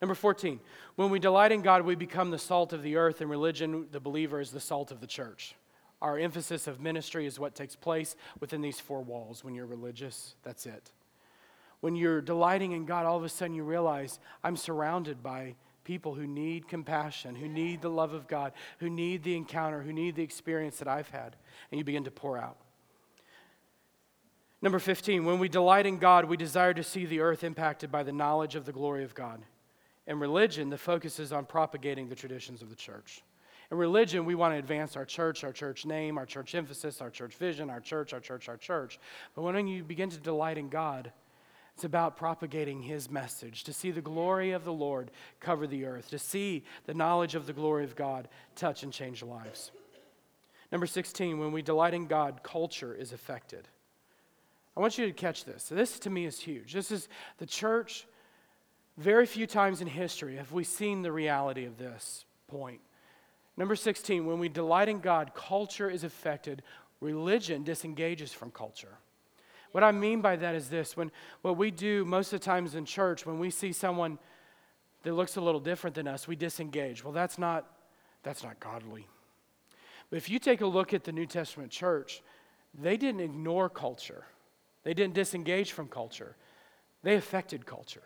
Number 14, when we delight in God, we become the salt of the earth. In religion, the believer is the salt of the church. Our emphasis of ministry is what takes place within these four walls. When you're religious, that's it. When you're delighting in God, all of a sudden you realize I'm surrounded by people who need compassion, who need the love of God, who need the encounter, who need the experience that I've had. And you begin to pour out. Number 15, when we delight in God, we desire to see the earth impacted by the knowledge of the glory of God. In religion, the focus is on propagating the traditions of the church. In religion, we want to advance our church, our church name, our church emphasis, our church vision, our church, our church, our church. But when you begin to delight in God, it's about propagating His message, to see the glory of the Lord cover the earth, to see the knowledge of the glory of God touch and change lives. Number 16, when we delight in God, culture is affected. I want you to catch this. This to me is huge. This is the church very few times in history have we seen the reality of this point. Number 16, when we delight in God, culture is affected, religion disengages from culture. What I mean by that is this when what we do most of the times in church, when we see someone that looks a little different than us, we disengage. Well, that's not that's not godly. But if you take a look at the New Testament church, they didn't ignore culture. They didn't disengage from culture. They affected culture.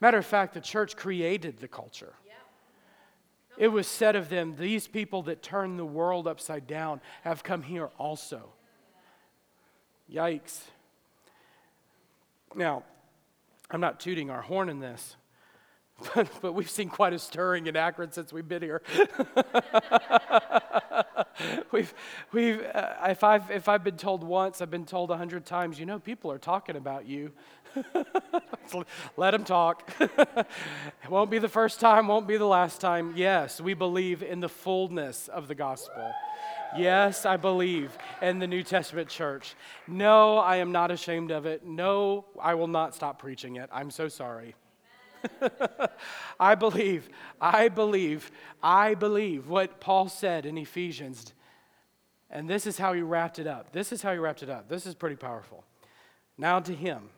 Matter of fact, the church created the culture. It was said of them, these people that turn the world upside down have come here also. Yikes. Now, I'm not tooting our horn in this, but, but we've seen quite a stirring in Akron since we've been here. we've, we've, uh, if, I've, if I've been told once, I've been told a hundred times, you know, people are talking about you. Let them talk. it won't be the first time, won't be the last time. Yes, we believe in the fullness of the gospel. Yes, I believe in the New Testament church. No, I am not ashamed of it. No, I will not stop preaching it. I'm so sorry. I believe, I believe, I believe what Paul said in Ephesians. And this is how he wrapped it up. This is how he wrapped it up. This is pretty powerful. Now to him,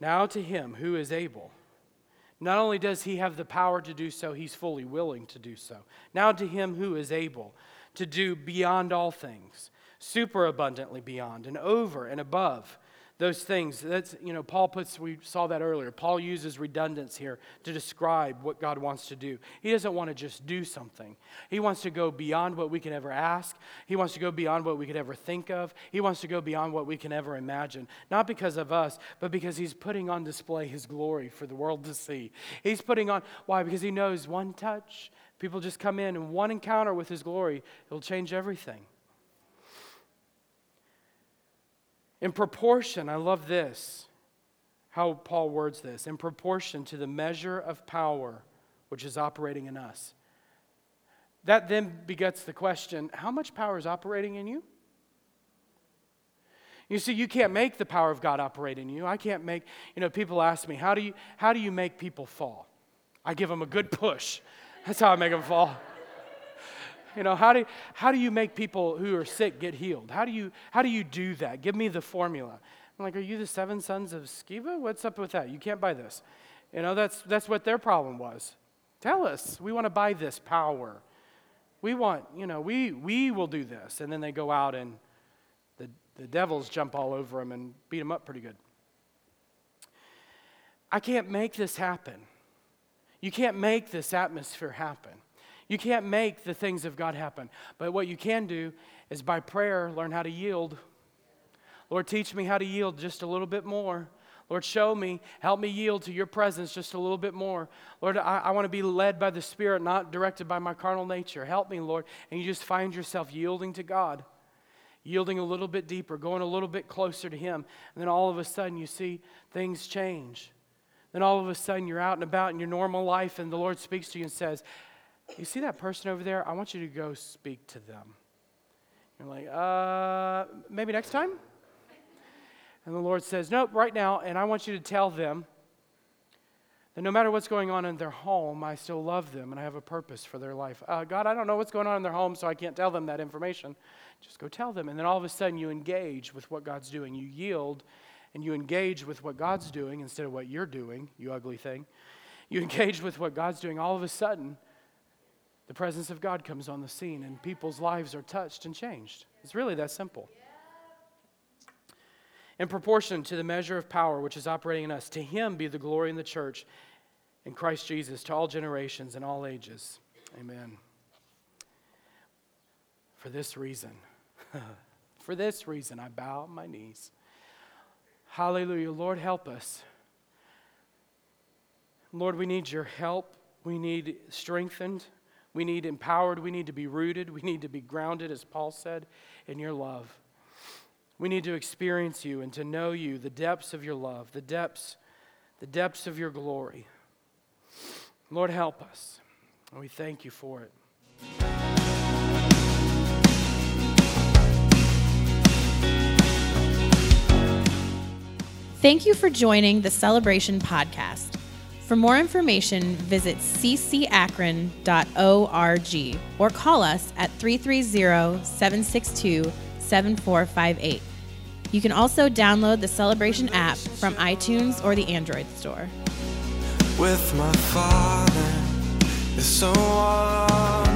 now to him who is able. Not only does he have the power to do so, he's fully willing to do so. Now to him who is able to do beyond all things, super abundantly beyond, and over and above those things. That's, you know, Paul puts, we saw that earlier. Paul uses redundance here to describe what God wants to do. He doesn't want to just do something, He wants to go beyond what we can ever ask. He wants to go beyond what we could ever think of. He wants to go beyond what we can ever imagine. Not because of us, but because He's putting on display His glory for the world to see. He's putting on, why? Because He knows one touch, people just come in and one encounter with His glory, it'll change everything. In proportion, I love this, how Paul words this, in proportion to the measure of power which is operating in us. That then begets the question how much power is operating in you? You see, you can't make the power of God operate in you. I can't make, you know, people ask me, how do you, how do you make people fall? I give them a good push. That's how I make them fall. You know, how do, how do you make people who are sick get healed? How do you, how do, you do that? Give me the formula. I'm like, are you the seven sons of Sceva? What's up with that? You can't buy this. You know, that's, that's what their problem was. Tell us. We want to buy this power. We want, you know, we, we will do this. And then they go out and the, the devils jump all over them and beat them up pretty good. I can't make this happen. You can't make this atmosphere happen. You can't make the things of God happen. But what you can do is by prayer, learn how to yield. Lord, teach me how to yield just a little bit more. Lord, show me, help me yield to your presence just a little bit more. Lord, I, I want to be led by the Spirit, not directed by my carnal nature. Help me, Lord. And you just find yourself yielding to God, yielding a little bit deeper, going a little bit closer to Him. And then all of a sudden, you see things change. Then all of a sudden, you're out and about in your normal life, and the Lord speaks to you and says, You see that person over there? I want you to go speak to them. You're like, uh, maybe next time? And the Lord says, Nope, right now, and I want you to tell them that no matter what's going on in their home, I still love them and I have a purpose for their life. Uh, God, I don't know what's going on in their home, so I can't tell them that information. Just go tell them. And then all of a sudden, you engage with what God's doing. You yield and you engage with what God's doing instead of what you're doing, you ugly thing. You engage with what God's doing. All of a sudden, the presence of God comes on the scene and people's lives are touched and changed. It's really that simple. In proportion to the measure of power which is operating in us, to him be the glory in the church in Christ Jesus to all generations and all ages. Amen. For this reason, for this reason, I bow my knees. Hallelujah. Lord, help us. Lord, we need your help. We need strengthened. We need empowered. We need to be rooted. We need to be grounded, as Paul said, in your love. We need to experience you and to know you, the depths of your love, the depths, the depths of your glory. Lord, help us. And we thank you for it. Thank you for joining the Celebration Podcast. For more information, visit ccakron.org or call us at 330 762 7458. You can also download the Celebration app from iTunes or the Android store. with my father is so all